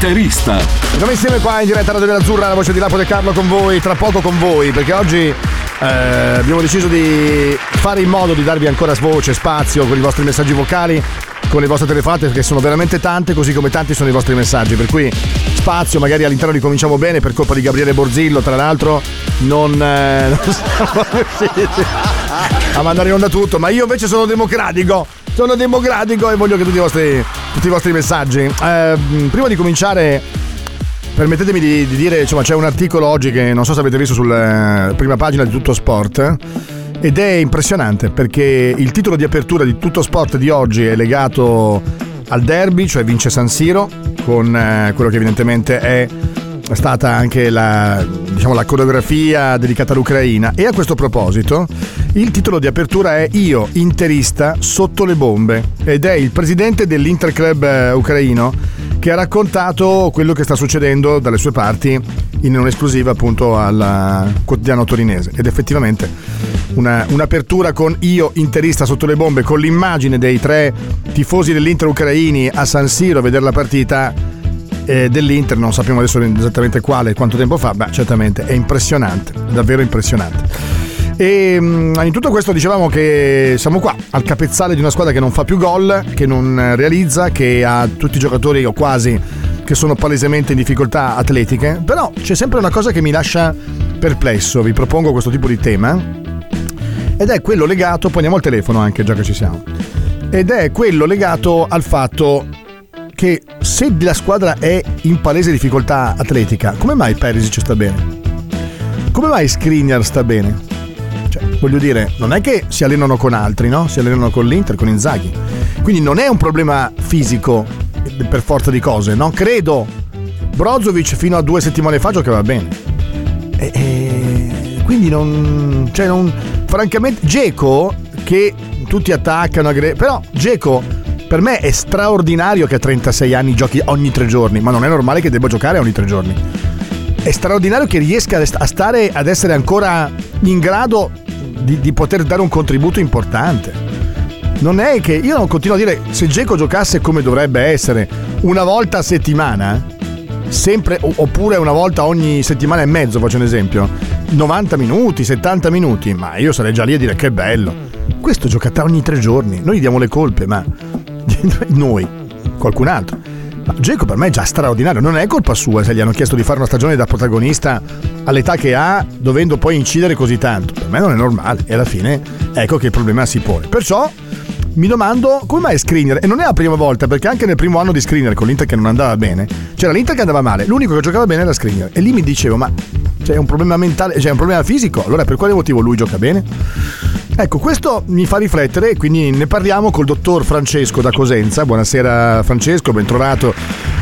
L'interista. Siamo insieme qua in diretta Radio Azzurra, la voce di Lapo De Carlo con voi, tra poco con voi, perché oggi eh, abbiamo deciso di fare in modo di darvi ancora voce, spazio con i vostri messaggi vocali, con le vostre telefonate, che sono veramente tante, così come tanti sono i vostri messaggi. Per cui spazio, magari all'interno ricominciamo bene per colpa di Gabriele Borzillo, tra l'altro non, eh, non riusciti a mandare in onda tutto, ma io invece sono democratico. Sono democratico e voglio che tutti i vostri, tutti i vostri messaggi. Eh, prima di cominciare Permettetemi di, di dire, insomma, c'è un articolo oggi che non so se avete visto sulla prima pagina di Tutto Sport. Ed è impressionante perché il titolo di apertura di Tutto Sport di oggi è legato al derby, cioè vince San Siro, con eh, quello che evidentemente è stata anche la, diciamo, la coreografia dedicata all'Ucraina. E a questo proposito, il titolo di apertura è Io, interista, sotto le bombe. Ed è il presidente dell'Interclub eh, ucraino che ha raccontato quello che sta succedendo dalle sue parti in un'esclusiva appunto al quotidiano torinese. Ed effettivamente una- un'apertura con io interista sotto le bombe, con l'immagine dei tre tifosi dell'Inter ucraini a San Siro a vedere la partita eh, dell'Inter, non sappiamo adesso esattamente quale e quanto tempo fa, beh certamente è impressionante, davvero impressionante. E mh, in tutto questo dicevamo che siamo qua al capezzale di una squadra che non fa più gol, che non realizza, che ha tutti i giocatori o quasi che sono palesemente in difficoltà atletiche, però c'è sempre una cosa che mi lascia perplesso, vi propongo questo tipo di tema ed è quello legato, poi andiamo al telefono anche già che ci siamo, ed è quello legato al fatto che se la squadra è in palese difficoltà atletica, come mai Perisic sta bene? Come mai Skriniar sta bene? Cioè, voglio dire, non è che si allenano con altri, no? Si allenano con l'Inter, con Inzaghi. Quindi non è un problema fisico eh, per forza di cose, no? Credo. Brozovic fino a due settimane fa giocava bene. E, e- quindi non. Cioè, non. Francamente, Geco, che tutti attaccano, però Geco per me è straordinario che a 36 anni giochi ogni tre giorni, ma non è normale che debba giocare ogni tre giorni è straordinario che riesca a stare ad essere ancora in grado di, di poter dare un contributo importante. Non è che io continuo a dire se Geco giocasse come dovrebbe essere una volta a settimana, sempre oppure una volta ogni settimana e mezzo, faccio un esempio, 90 minuti, 70 minuti, ma io sarei già lì a dire che bello. Questo gioca ogni tre giorni, noi gli diamo le colpe, ma noi, qualcun altro. Ma Geco per me è già straordinario, non è colpa sua se gli hanno chiesto di fare una stagione da protagonista all'età che ha, dovendo poi incidere così tanto. Per me non è normale e alla fine ecco che il problema si pone. Perciò mi domando come mai Skriniar, e non è la prima volta perché anche nel primo anno di Skriniar con l'Inter che non andava bene, c'era l'Inter che andava male, l'unico che giocava bene era Skriniar e lì mi dicevo ma c'è un problema mentale, c'è un problema fisico, allora per quale motivo lui gioca bene? Ecco, questo mi fa riflettere e quindi ne parliamo col dottor Francesco da Cosenza. Buonasera Francesco, ben trovato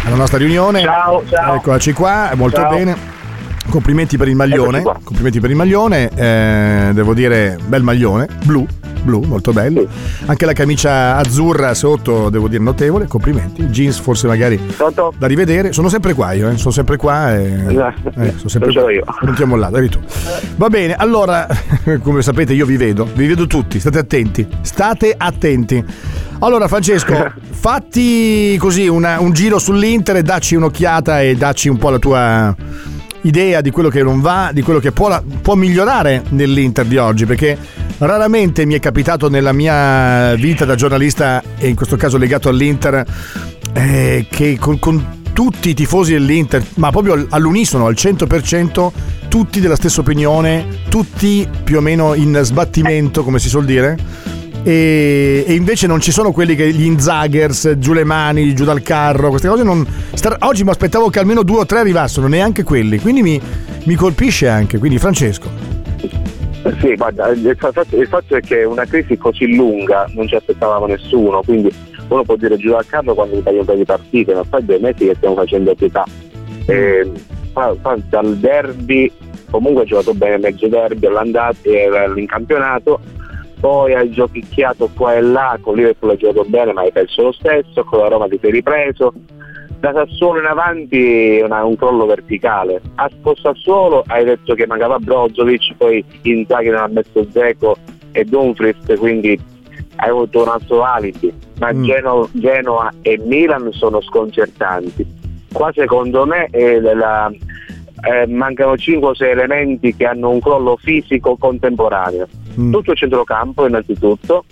alla nostra riunione. Ciao, ciao. Eccoci qua, molto Ciao. bene. Complimenti per il maglione. Complimenti per il maglione. eh, devo dire, bel maglione, blu, blu, molto bello. Anche la camicia azzurra sotto, devo dire, notevole. Complimenti. Jeans forse magari Pronto? da rivedere. Sono sempre qua io, eh, sono sempre qua. E, Esatto. eh, sono sempre qua. io. Non ti mollato, eri tu. Va bene, allora, come sapete io vi vedo, vi vedo tutti, state attenti, state attenti. Allora Francesco, fatti così una- un giro sull'Inter e dacci un'occhiata e dacci un po' la tua idea di quello che non va, di quello che può, può migliorare nell'Inter di oggi, perché raramente mi è capitato nella mia vita da giornalista, e in questo caso legato all'Inter, eh, che con, con tutti i tifosi dell'Inter, ma proprio all'unisono, al 100%, tutti della stessa opinione, tutti più o meno in sbattimento, come si suol dire. E, e invece non ci sono quelli che gli Inzaggers, giù le mani, giù dal carro, queste cose non. star- oggi mi aspettavo che almeno due o tre arrivassero, neanche quelli. Quindi mi, mi colpisce anche. Quindi, Francesco. Sì, guarda, il fatto, è che una crisi così lunga non ci aspettavamo nessuno, quindi uno può dire giù dal carro quando mi taglio di partite, ma poi due mesi che stiamo facendo pietà. eh, fa- fa- dal derby comunque ha giocato bene mezzo derby all'andata e in campionato poi hai giochicchiato qua e là con Liverpool ha giocato bene ma hai perso lo stesso con la Roma ti sei ripreso. Da Sassuolo in avanti una- un crollo verticale. A Sassuolo hai detto che mancava Brozovic poi Inzaghi non ha messo Zeco e Dumfries quindi hai avuto un altro alibi. Ma Mm. Geno- Genoa e Milan sono sconcertanti. Qua secondo me è la- eh, mancano 5 o 6 elementi che hanno un crollo fisico contemporaneo Mm. tutto il centrocampo innanzitutto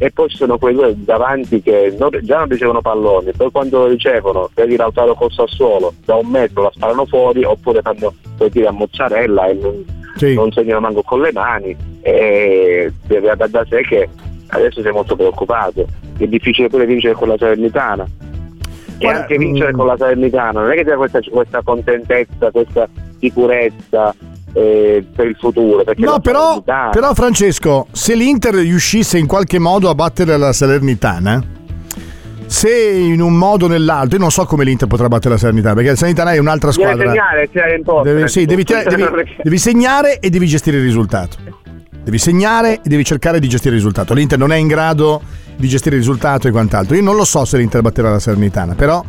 e poi ci sono quei due davanti che non- già non ricevono palloni poi quando lo ricevono vedi Lautaro col Sassuolo da un metro la sparano fuori oppure fanno quei tiri a mozzarella e non, Sì. non segnano manco con le mani e deve andare da sé che adesso sei molto preoccupato è difficile pure vincere con la Salernitana e Guarda, anche vincere mm. con la Salernitana non è che dà questa, questa contentezza questa sicurezza eh, per il futuro No, però, però Francesco, se l'Inter riuscisse in qualche modo a battere la Salernitana, se in un modo o nell'altro, io non so come l'Inter potrà battere la Salernitana, perché la Salernitana è un'altra squadra. segnare, porta, Devi, sì, devi, devi- devi segnare e devi gestire il risultato. Devi segnare e devi cercare di gestire il risultato. L'Inter non è in grado di gestire il risultato e quant'altro. Io non lo so se l'Inter batterà la Salernitana, però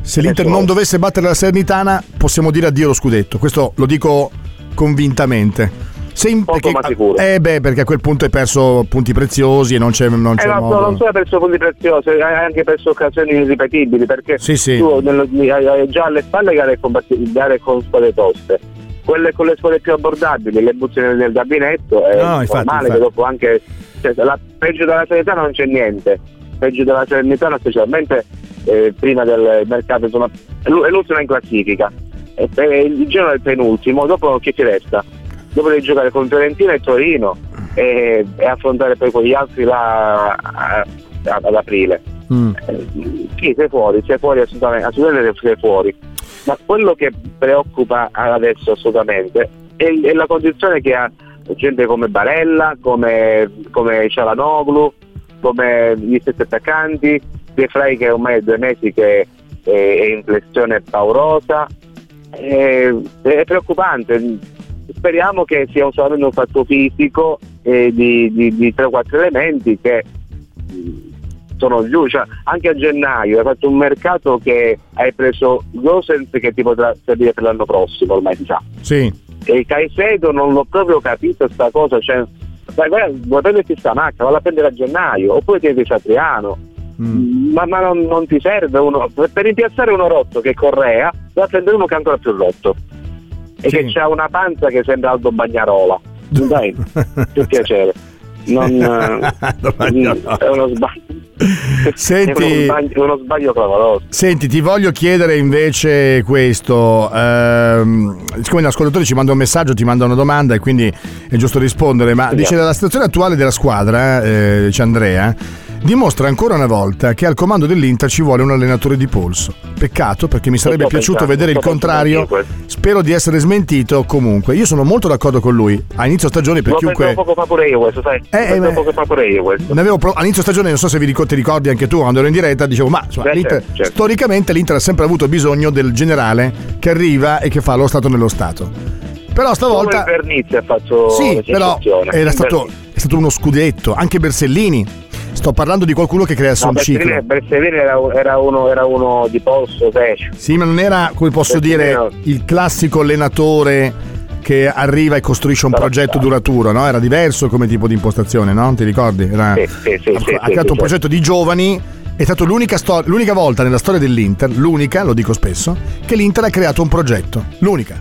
se l'Inter non dovesse battere la Salernitana possiamo dire addio allo scudetto. Questo lo dico convintamente. Se in- Poco ma sicuro. eh beh, perché a quel punto hai perso punti preziosi e non c'è, non c'è Eh, no, modo. non solo per perso punti preziosi, hai anche perso occasioni irripetibili perché Sì, sì. tu nello- hai, hai già alle spalle gare con, gare con squadre toste. Quelle con le squadre più abbordabili, le butti nel, gabinetto, è No, infatti, normale infatti. che dopo anche. Cioè, la, peggio della Serenità non c'è niente. Peggio della Serenità, specialmente eh, prima del mercato, insomma, è l'ultima in classifica. E, e il Genoa è il penultimo, dopo che ti resta? Dopo devi giocare con Fiorentina e Torino e, e affrontare poi quegli altri là a- a- ad aprile. Mm. Eh, Sì, sei fuori, sei fuori assolutamente, assolutamente sei fuori. Ma quello che preoccupa adesso assolutamente è, è la condizione che ha gente come Barella, come, come Cialanoglu, come gli stessi attaccanti, De Frey che ormai è due mesi che è, è in flessione paurosa. È, è preoccupante. Speriamo che sia solamente un fatto fisico eh, di, di, di 3-4 elementi che sono giù, cioè, anche a gennaio hai fatto un mercato che hai preso Gosens che ti potrà servire per l'anno prossimo, ormai sa. Sì. E Caicedo non l'ho proprio capito sta cosa, cioè, dai, guarda, vuoi prenderti sta macchina, valla a prendere a gennaio, oppure tieni Satriano. Mm. Ma, ma non, non ti serve uno per rimpiazzare uno rotto che Correa, vai a prendere uno che ancora più rotto e Sì. che ha una panza che sembra Aldo Bagnarola. Dai, più piacere. Non, eh, è uno sbaglio. Senti- sbaglio, uno sbaglio clamoroso. Senti, ti voglio chiedere invece questo. ehm, siccome l'ascoltatore ci manda un messaggio, ti manda una domanda e quindi è giusto rispondere, ma dice la situazione attuale della squadra, eh, dice Andrea, dimostra ancora una volta che al comando dell'Inter ci vuole un allenatore di polso. Peccato perché mi sarebbe piaciuto pensando, vedere il contrario. Spero di essere smentito comunque. Io sono molto d'accordo con lui. A inizio stagione per Lo chiunque... poco fa pure io questo, sai? Eh, eh, poco fa pure io questo. Ne avevo pro- all'inizio stagione, non so se vi ricor- ti ricordi anche tu quando ero in diretta, dicevo: Ma insomma, Beh, l'Inter- certo, certo. storicamente l'Inter ha sempre avuto bisogno del generale che arriva e che fa lo stato nello stato. Però stavolta. Come Vernizzi ha fatto Sì, però era stato, è stato uno scudetto, anche Bersellini. Sto parlando di qualcuno che crea No, un ciclo. Bertolini era, era uno, era uno di polso pesce. Sì, ma non era, come posso dire, no. il classico allenatore che arriva e costruisce un progetto duraturo, no? Era diverso come tipo di impostazione, no? Ti ricordi? Era, Sì, sì, sì, ha, ha creato un progetto di giovani. È stata l'unica, sto- l'unica volta nella storia dell'Inter, l'unica, lo dico spesso, che l'Inter ha creato un progetto. L'unica.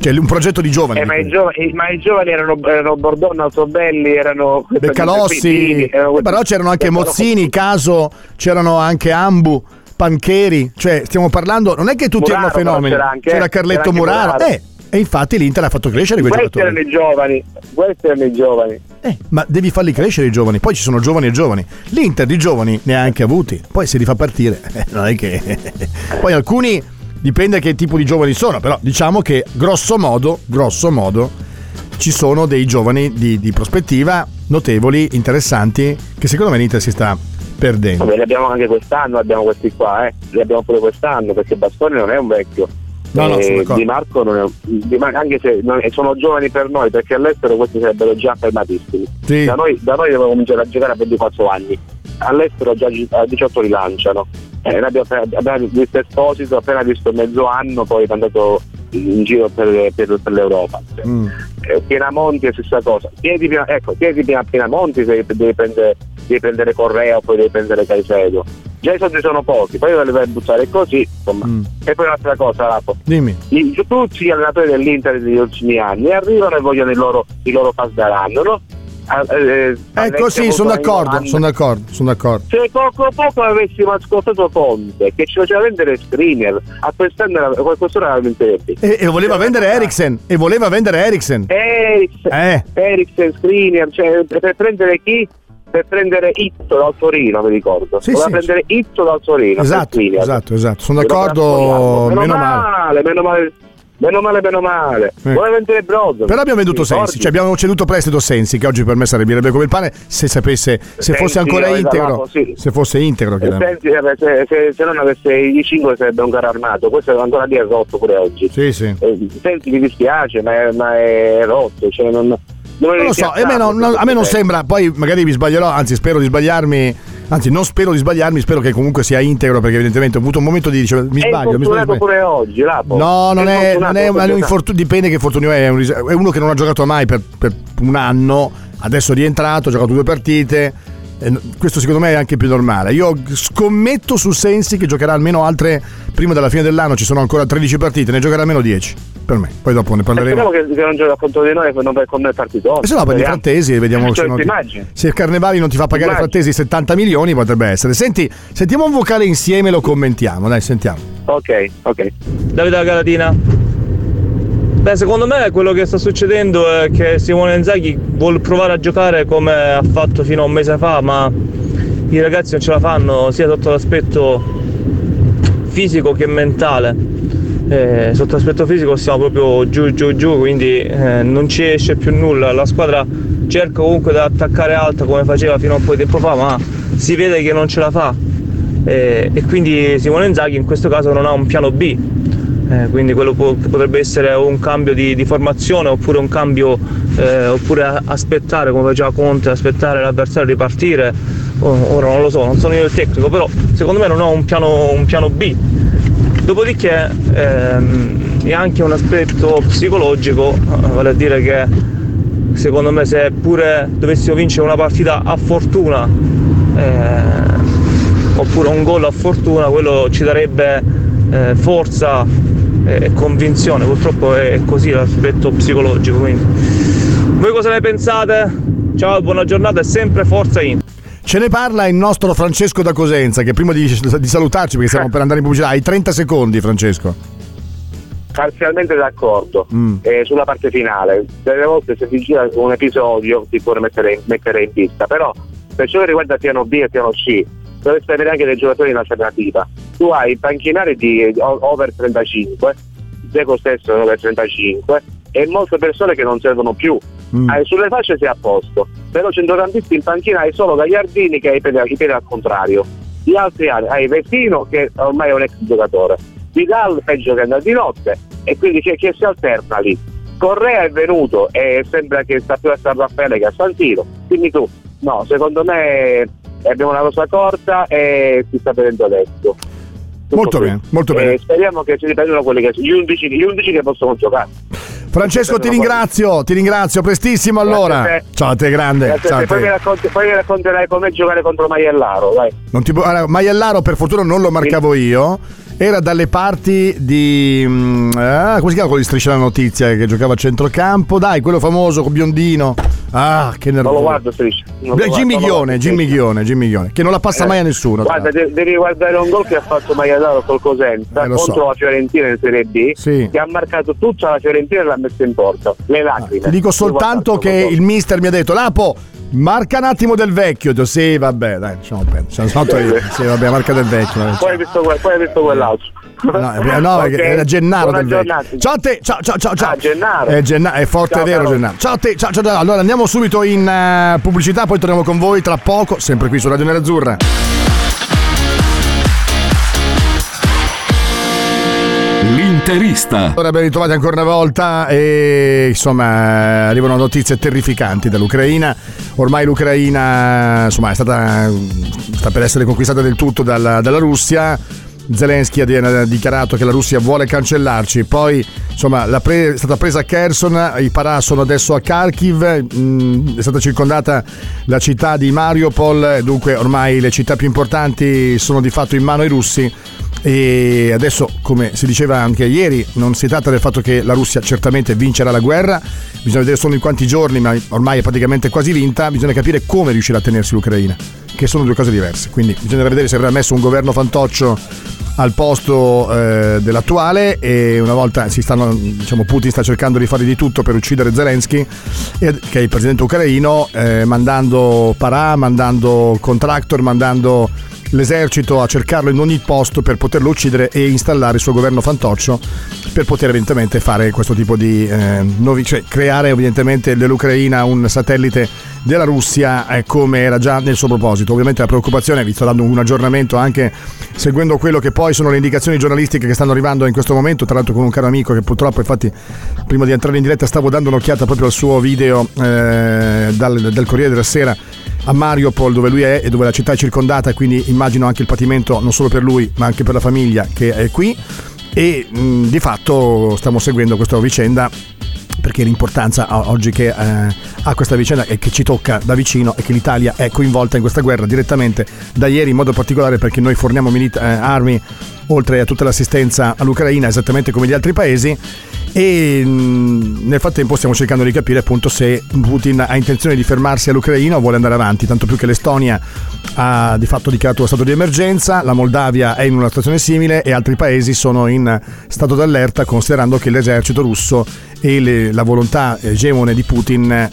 Cioè un progetto di giovani. Eh, ma, i giovani, ma i giovani erano, erano Bordonna, Altobelli, erano Beccalossi, erano- Eh, però c'erano anche. Mozzini, Caso, c'erano anche Ambu, Pancheri, cioè stiamo parlando, non è che tutti Muraro, erano fenomeni, c'era anche, c'era Carletto c'era anche Muraro, Muraro. eh, e infatti l'Inter ha fatto crescere quei Questi erano giocatori. i giovani, questi erano i giovani. Eh, ma devi farli crescere i giovani, poi ci sono giovani e giovani. L'Inter di giovani ne ha anche avuti, poi se li fa partire, non è che... poi alcuni dipende che tipo di giovani sono, però diciamo che grosso modo, grosso modo, ci sono dei giovani di, di prospettiva notevoli, interessanti, che secondo me l'Inter si sta perdendo. Vabbè, li abbiamo anche quest'anno, abbiamo questi qua, eh. Li abbiamo pure quest'anno, perché Bastoni non è un vecchio. No, no, sono Eh, di Marco non è, Di Mar- anche se non sono giovani per noi perché all'estero questi sarebbero già fermatissimi Sì. da, noi, da noi devono cominciare a giocare a 24 anni all'estero già gi- a 18 li lanciano eh, appena- visto Esposito appena visto mezzo anno poi è andato in giro per, per- per l'Europa Mm. eh, Pienamonti è la stessa cosa. Chiedi ecco, prima a Pienamonti se devi prendere, devi prendere Correa o poi devi prendere Caicedo. Già i soldi sono pochi, poi li vai a buttare così. Mm. E poi un'altra cosa, Lapo. Dimmi. I- tutti gli allenatori dell'Inter degli ultimi anni arrivano e vogliono il loro, il loro pasdaranno, no? Ah, eh, Ecco, sì, Alexia sono Volpone d'accordo, sono d'accordo, sono d'accordo. Se poco poco avessimo ascoltato Conte che ci faceva vendere Skriniar a quest'anno era vinterebbe. E, e voleva vendere Eriksen, e voleva vendere Eriksen. Eriksen, Eh. Eriksen, Skriniar, cioè per prendere chi? Per prendere Itto dal Torino, mi ricordo. Sì, Voleva sì. prendere Itto dal Torino. Esatto, esatto, esatto. Sono d'accordo, meno, meno male. male, meno male, meno male, meno male. Eh. Voleva vendere Brozovic. Però abbiamo venduto Ti ricordi? Sensi, cioè abbiamo ceduto prestito Sensi, che oggi per me servirebbe come il pane, se sapesse, se Sensi, fosse ancora aveva integro, sì. se fosse integro, eh, se, se- se non avesse i 5 sarebbe un carro armato, questo è ancora lì è rotto pure oggi. Sì, sì. Eh, senti, mi dispiace, ma è, ma è rotto, cioè non, non, Non lo so, a me, non- non- a me non sembra, poi magari mi sbaglierò, anzi spero di sbagliarmi, anzi non spero di sbagliarmi, spero che comunque sia integro perché evidentemente ho avuto un momento di dire mi È sbaglio, mi sbaglio. pure oggi, Lapo. No, non è, infortunato non è, è un infortunio, dipende che infortunio è, è, è uno che non ha giocato mai per, per un anno, adesso è rientrato, ha giocato due partite, e n- questo secondo me è anche più normale. Io scommetto su Sensi che giocherà almeno altre, prima della fine dell'anno ci sono ancora 13 partite, ne giocherà almeno 10, per me, poi dopo ne Speriamo parleremo. che, che non gioca contro di noi e non con noi partito. E se no prendi Frattesi e vediamo se, Cioè, non se il Carnevali non ti fa pagare Immagini. Frattesi 70 milioni potrebbe essere. Senti, sentiamo un vocale insieme e lo commentiamo, dai, sentiamo. Ok, ok. Davide da Galatina. Beh, secondo me quello che sta succedendo è che Simone Inzaghi vuole provare a giocare come ha fatto fino a un mese fa, ma i ragazzi non ce la fanno sia sotto l'aspetto fisico che mentale. Eh, sotto l'aspetto fisico siamo proprio giù giù giù, quindi eh, non ci esce più nulla. La squadra cerca comunque di attaccare alta come faceva fino a un po' di tempo fa, ma si vede che non ce la fa. Eh, e quindi Simone Inzaghi in questo caso non ha un piano B. Eh, quindi quello può- potrebbe essere un cambio di, di formazione oppure un cambio eh, oppure aspettare come faceva Conte aspettare l'avversario ripartire. O- ora non lo so non sono io il tecnico però secondo me non ho un piano, un piano B. Dopodiché ehm, è anche un aspetto psicologico eh, vale a dire che secondo me se pure dovessimo vincere una partita a fortuna eh, oppure un gol a fortuna, quello ci darebbe eh, forza e e convinzione, purtroppo è così l'aspetto psicologico. Quindi. Voi cosa ne pensate? Ciao, buona giornata e sempre forza in. Ce ne parla il nostro Francesco da Cosenza, che prima di, di salutarci, perché stiamo per andare in pubblicità, hai 30 secondi, Francesco. Parzialmente d'accordo Mm. eh, sulla parte finale. Delle volte se ti gira un episodio ti può mettere in, mettere in pista, però per ciò che riguarda piano B e piano C, dovresti avere anche dei giocatori in alternativa. Tu hai panchinari di over 35, Zeco stesso è over 35 e molte persone che non servono più. Mm. Eh, sulle fasce sei a posto, però centrocampisti in panchina hai solo Gagliardini che ha i piedi, al contrario. Gli altri anni hai Vestino che ormai è un ex giocatore, Vidal peggio che andare di notte e quindi che, che si alterna lì. Correa è venuto e sembra che sta più a San Raffaele che a San Siro, quindi tu, no, secondo me abbiamo una rosa corta e si sta vedendo adesso. Molto bene, molto bene. Speriamo che si riprendano quelli che gli 11, gli 11 che possono giocare. Francesco, ti ringrazio, ti ringrazio, prestissimo allora. A. Ciao a te, grande. Ciao a te. Poi, mi racconti- poi mi racconterai come giocare contro Maiellaro, dai. Non ti, allora, Maiellaro, per fortuna, non lo marcavo io. Era dalle parti di. mm, ah, come si chiama quello di Striscia la Notizia che giocava a centrocampo? Dai, quello famoso con biondino. Ah, che Non lo nervoso. guardo, Striscia. Beh, Jimmy Ghione, Jimmy. Ghione, Jimmy Ghione, che non la passa Eh, mai a nessuno. Guarda, de- devi guardare un gol che ha fatto Maiellaro col Cosenza Eh, lo so. contro la Fiorentina in Serie B, Sì. che ha marcato tutta la Fiorentina e l'ha messa in porta. Le lacrime. Ti dico soltanto che il mister mi ha detto: Lapo, marca un attimo del vecchio. Sì, vabbè, dai, fatto io. Sì, vabbè, marca del vecchio. vabbè. gol. Poi hai visto, quel- poi hai visto quell'altro. No, no, perché Ok. era Gennaro Buona del vecchio. Ciao a te, ciao, ciao, ciao. ciao. Ah, Gennaro. Eh, Genna- è forte, Ciao, è vero, caro. Gennaro. Ciao a te, ciao, ciao, ciao. Allora andiamo subito in eh, pubblicità, poi torniamo con voi tra poco, sempre qui su Radio Nerazzurra. Interista. Allora ben ritrovati ancora una volta e insomma arrivano notizie terrificanti dall'Ucraina. Ormai l'Ucraina insomma è stata sta per essere conquistata del tutto dalla, dalla Russia. Zelensky ha dichiarato che la Russia vuole cancellarci, poi insomma pre- è stata presa a Kherson, i parà sono adesso a Kharkiv, mh, è stata circondata la città di Mariupol, dunque ormai le città più importanti sono di fatto in mano ai russi. E adesso come si diceva anche ieri non si tratta del fatto che la Russia certamente vincerà la guerra. Bisogna vedere solo in quanti giorni ma ormai è praticamente quasi vinta. Bisogna capire come riuscirà a tenersi l'Ucraina che sono due cose diverse. Quindi bisogna vedere se avrà messo un governo fantoccio al posto eh, dell'attuale e una volta stanno, diciamo, Putin sta cercando di fare di tutto per uccidere Zelensky che è il presidente ucraino eh, mandando parà, mandando contractor, mandando l'esercito a cercarlo in ogni posto per poterlo uccidere e installare il suo governo fantoccio per poter evidentemente fare questo tipo di eh, nuovi, cioè creare evidentemente dell'Ucraina un satellite della Russia eh, come era già nel suo proposito. Ovviamente la preoccupazione, vi sto dando un aggiornamento anche seguendo quello che poi sono le indicazioni giornalistiche che stanno arrivando in questo momento, tra l'altro con un caro amico che purtroppo infatti prima di entrare in diretta stavo dando un'occhiata proprio al suo video eh, dal, del Corriere della Sera a Mariupol dove lui è e dove la città è circondata quindi immagino anche il patimento non solo per lui ma anche per la famiglia che è qui. E mh, di fatto stiamo seguendo questa vicenda perché l'importanza oggi che eh, ha questa vicenda e che ci tocca da vicino è che l'Italia è coinvolta in questa guerra direttamente da ieri in modo particolare perché noi forniamo milita- eh, armi oltre a tutta l'assistenza all'Ucraina esattamente come gli altri paesi. E nel frattempo stiamo cercando di capire appunto se Putin ha intenzione di fermarsi all'Ucraina o vuole andare avanti, tanto più che l'Estonia ha di fatto dichiarato lo stato di emergenza, la Moldavia è in una situazione simile e altri paesi sono in stato d'allerta considerando che l'esercito russo e le, la volontà egemone di Putin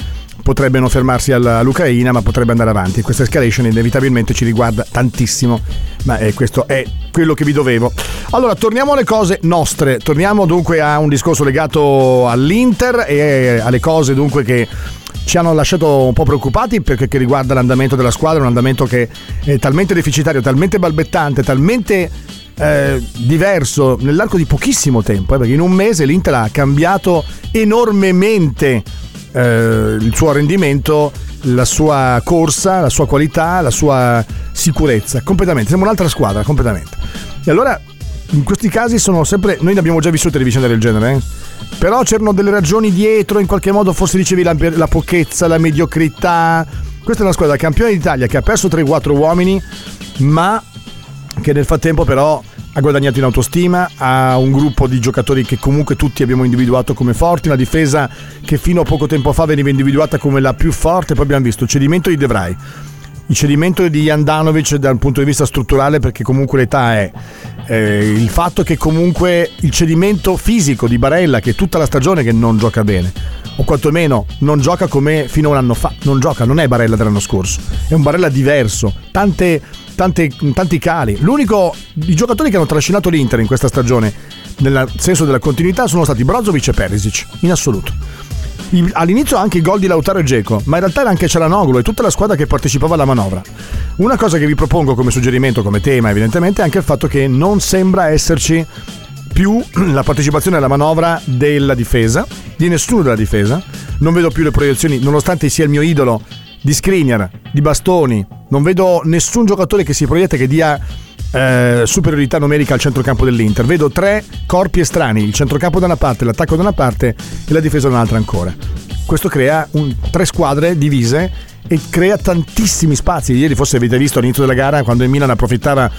potrebbe non fermarsi all'Ucraina ma potrebbe andare avanti. Questa escalation inevitabilmente ci riguarda tantissimo, ma eh, questo è quello che vi dovevo. Allora, torniamo alle cose nostre, torniamo dunque a un discorso legato all'Inter e alle cose dunque che ci hanno lasciato un po' preoccupati perché riguarda l'andamento della squadra, un andamento che è talmente deficitario, talmente balbettante, talmente eh, diverso nell'arco di pochissimo tempo, eh, perché in un mese l'Inter ha cambiato enormemente eh, il suo rendimento, la sua corsa, la sua qualità, la sua sicurezza, completamente. Siamo un'altra squadra, completamente. E allora, in questi casi sono sempre. Noi ne abbiamo già vissute le vicende del genere, eh? Però c'erano delle ragioni dietro, in qualche modo, forse dicevi la, la pochezza, la mediocrità. Questa è una squadra campione d'Italia che ha perso 3-4 uomini, ma che nel frattempo però ha guadagnato in autostima, ha un gruppo di giocatori che comunque tutti abbiamo individuato come forti, una difesa che fino a poco tempo fa veniva individuata come la più forte, poi abbiamo visto il cedimento di De Vrij, il cedimento di Jandanovic dal punto di vista strutturale perché comunque l'età è eh, il fatto che comunque il cedimento fisico di Barella che è tutta la stagione che non gioca bene o quantomeno non gioca come fino a un anno fa non gioca, non è Barella dell'anno scorso è un Barella diverso tante tante, tanti cali. L'unico, i giocatori che hanno trascinato l'Inter in questa stagione, nel senso della continuità, sono stati Brozovic e Perisic, in assoluto. all'inizio anche i gol di Lautaro e Geco, ma in realtà era anche Cialanoglu e tutta la squadra che partecipava alla manovra. Una cosa che vi propongo come suggerimento, come tema, evidentemente, è anche il fatto che non sembra esserci più la partecipazione alla manovra della difesa, di nessuno della difesa. Non vedo più le proiezioni, nonostante sia il mio idolo di Skriniar, di Bastoni. Non vedo nessun giocatore che si proietta che dia eh, superiorità numerica al centrocampo dell'Inter. Vedo tre corpi estranei, il centrocampo da una parte, l'attacco da una parte e la difesa da un'altra ancora. Questo crea un, tre squadre divise e crea tantissimi spazi. Ieri forse avete visto all'inizio della gara quando il Milan approfittava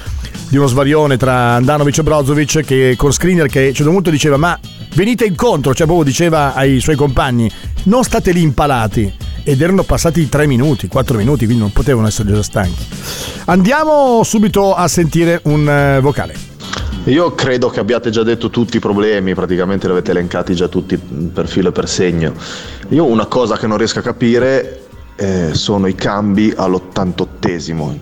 di uno svarione tra Andanovic e Brozovic che con Skriniar che a un certo punto diceva ma venite incontro, cioè proprio diceva ai suoi compagni non state lì impalati ed erano passati 3 minuti, 4 minuti, quindi non potevano essere già stanchi. Andiamo subito a sentire un eh, vocale. Io credo che abbiate già detto tutti i problemi, praticamente li avete elencati già tutti per filo e per segno. Io una cosa che non riesco a capire eh, sono i cambi all'ottantottesimo,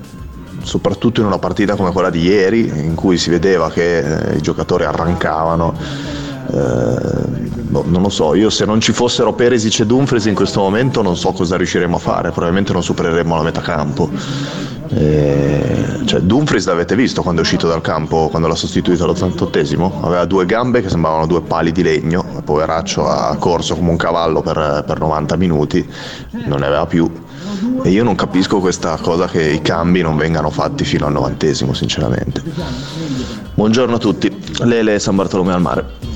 soprattutto in una partita come quella di ieri, in cui si vedeva che eh, i giocatori arrancavano eh, non lo so, io se non ci fossero Peresic e Dumfries in questo momento non so cosa riusciremo a fare, probabilmente non supereremo la metà campo. E, cioè, Dumfries l'avete visto quando è uscito dal campo, quando l'ha sostituito all'88esimo? Aveva due gambe che sembravano due pali di legno, il poveraccio ha corso come un cavallo per, per 90 minuti, non ne aveva più. E io non capisco questa cosa che i cambi non vengano fatti fino al novantesimo, sinceramente. Buongiorno a tutti, Lele San Bartolomeo al mare.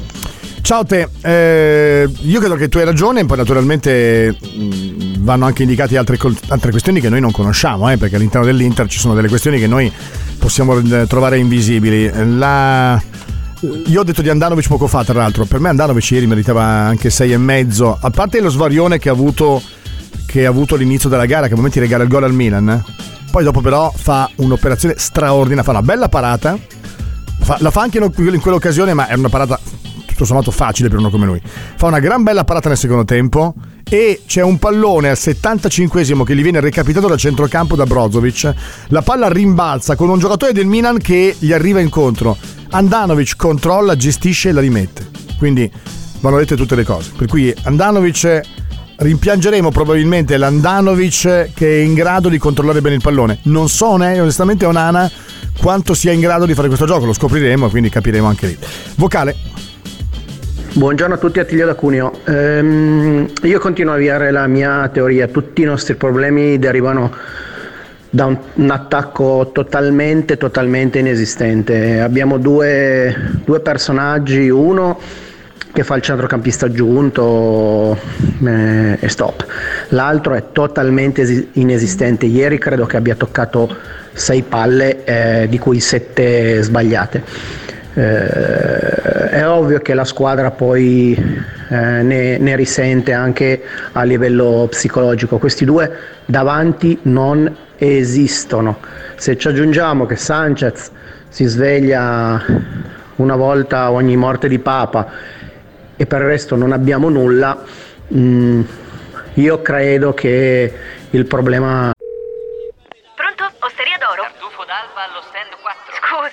Ciao te, eh, io credo che tu hai ragione, poi naturalmente mh, vanno anche indicate altre, altre questioni che noi non conosciamo, eh, perché all'interno dell'Inter ci sono delle questioni che noi possiamo eh, trovare invisibili. La... Io ho detto di Andanovic poco fa, tra l'altro, per me Andanovic ieri meritava anche 6 e mezzo, a parte lo svarione che ha avuto, che ha avuto all'inizio della gara, che a momenti regala il gol al Milan, eh. poi dopo però fa un'operazione straordinaria, fa una bella parata, fa- la fa anche in quell'occasione, ma è una parata tutto sommato facile per uno come lui. Fa una gran bella parata nel secondo tempo e c'è un pallone al 75esimo che gli viene recapitato da centrocampo da Brozovic. La palla rimbalza con un giocatore del Milan che gli arriva incontro. Andanovic controlla, gestisce e la rimette. Quindi vanno dette tutte le cose. Per cui Andanovic rimpiangeremo probabilmente l'Andanovic che è in grado di controllare bene il pallone. Non so, né, onestamente, Onana quanto sia in grado di fare questo gioco, lo scopriremo, quindi capiremo anche lì. Vocale. Buongiorno a tutti, Attilio da Cuneo. Ehm, io continuo a avviare la mia teoria, tutti i nostri problemi derivano da un, un attacco totalmente, totalmente inesistente. Abbiamo due, due personaggi, uno che fa il centrocampista aggiunto eh, e stop, l'altro è totalmente esi- inesistente. Ieri credo che abbia toccato sei palle, eh, di cui sette sbagliate. Eh, è ovvio che la squadra poi eh, ne, ne risente anche a livello psicologico. Questi due davanti non esistono. Se ci aggiungiamo che Sanchez si sveglia una volta ogni morte di Papa e per il resto non abbiamo nulla, mm, io credo che il problema Pronto? Osteria d'oro? Tartufo d'alba allo stand 4.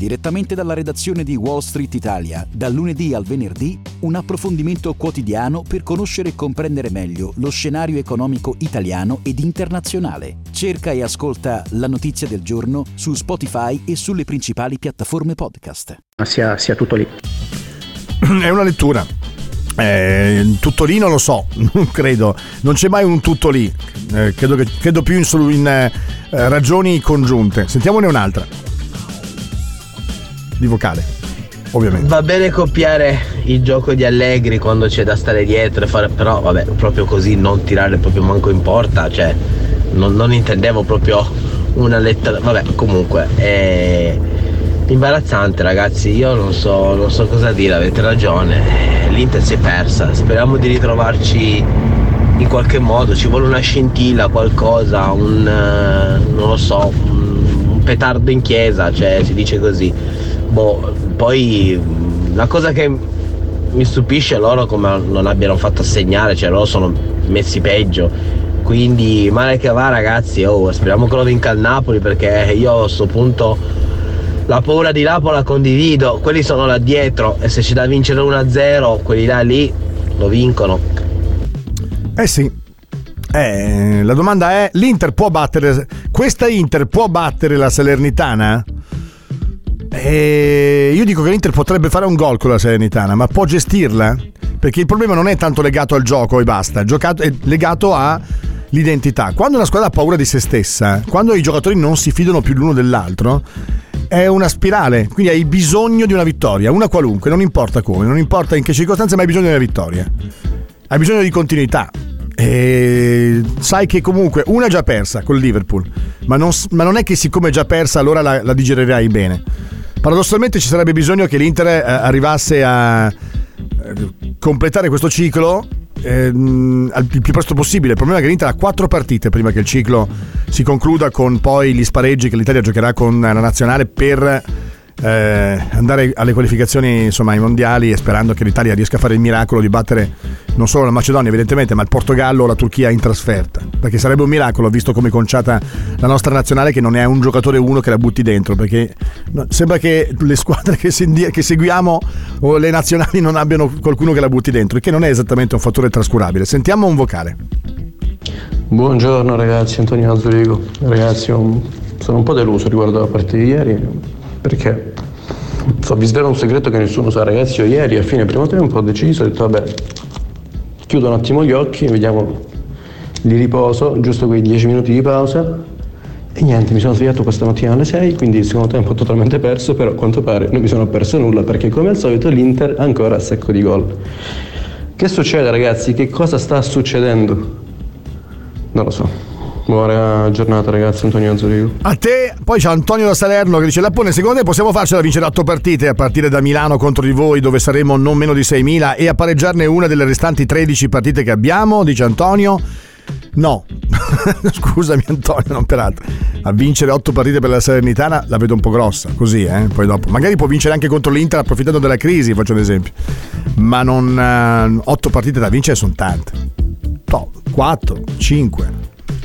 Direttamente dalla redazione di Wall Street Italia, dal lunedì al venerdì, un approfondimento quotidiano per conoscere e comprendere meglio lo scenario economico italiano ed internazionale. Cerca e ascolta La Notizia del Giorno su Spotify e sulle principali piattaforme podcast. sia, sia tutto lì. È una lettura. Eh, tutto lì non lo so, non credo. Non c'è mai un tutto lì. Eh, credo, che- credo più in, in eh, ragioni congiunte. Sentiamone un'altra. Di vocale, ovviamente. Va bene copiare il gioco di Allegri quando c'è da stare dietro e fare, però vabbè, proprio così non tirare proprio manco in porta, cioè non, non intendevo proprio una lettera, vabbè, comunque è imbarazzante ragazzi, io non so, non so cosa dire, avete ragione, l'Inter si è persa, speriamo di ritrovarci in qualche modo, ci vuole una scintilla, qualcosa, un, eh, non lo so, un, un petardo in chiesa, cioè si dice così. Boh, poi mh, la cosa che mi stupisce è loro come non abbiano fatto assegnare, cioè loro sono messi peggio. Quindi male che va ragazzi, oh, speriamo che lo vinca il Napoli perché io a questo punto la paura di Napoli la condivido, quelli sono là dietro e se c'è da vincere 1-0, quelli là lì lo vincono. Eh sì. Eh, la domanda è: l'Inter può battere. Questa Inter può battere la Salernitana? Eh, io dico che l'Inter potrebbe fare un gol con la Salernitana, ma può gestirla? Perché il problema non è tanto legato al gioco e basta, è, legato all'identità. Quando una squadra ha paura di se stessa, quando i giocatori non si fidano più l'uno dell'altro, è una spirale. Quindi hai bisogno di una vittoria, una qualunque, non importa come, non importa in che circostanze, ma hai bisogno di una vittoria. Hai bisogno di continuità. E sai che comunque una è già persa col Liverpool, ma non, ma non è che siccome è già persa allora la, la digererai bene. Paradossalmente ci sarebbe bisogno che l'Inter eh, arrivasse a eh, completare questo ciclo ehm, al- il più presto possibile. Il problema è che l'Inter ha quattro partite prima che il ciclo si concluda con poi gli spareggi che l'Italia giocherà con la nazionale per eh, andare alle qualificazioni insomma, ai mondiali e sperando che l'Italia riesca a fare il miracolo di battere non solo la Macedonia evidentemente ma il Portogallo o la Turchia in trasferta. Perché sarebbe un miracolo visto come conciata la nostra nazionale che non è un giocatore uno che la butti dentro perché sembra che le squadre che, che seguiamo o le nazionali non abbiano qualcuno che la butti dentro il che non è esattamente un fattore trascurabile. Sentiamo un vocale. Buongiorno ragazzi, Antonio Azzurigo. Ragazzi, sono un po' deluso riguardo la partita di ieri perché so, vi svelo un segreto che nessuno sa, ragazzi. Io ieri a fine primo tempo ho deciso, ho detto vabbè, chiudo un attimo gli occhi, vediamo di riposo, giusto quei 10 minuti di pausa. E niente, mi sono svegliato questa mattina alle 6, quindi il secondo tempo totalmente perso, però a quanto pare non mi sono perso nulla perché come al solito l'Inter ancora a secco di gol. Che succede ragazzi? Che cosa sta succedendo? Non lo so. Buona giornata ragazzi, Antonio Azzurigo. A te, poi c'è Antonio da Salerno che dice Lappone, secondo te possiamo farcela vincere 8 partite a partire da Milano contro di voi dove saremo non meno di 6.000 e a pareggiarne una delle restanti 13 partite che abbiamo? Dice Antonio. No, scusami Antonio, non peraltro. A vincere 8 partite per la Salernitana la vedo un po' grossa, così, eh? Poi dopo. Magari può vincere anche contro l'Inter approfittando della crisi, faccio un esempio. Ma non 8 uh, partite da vincere sono tante. No, 4, 5,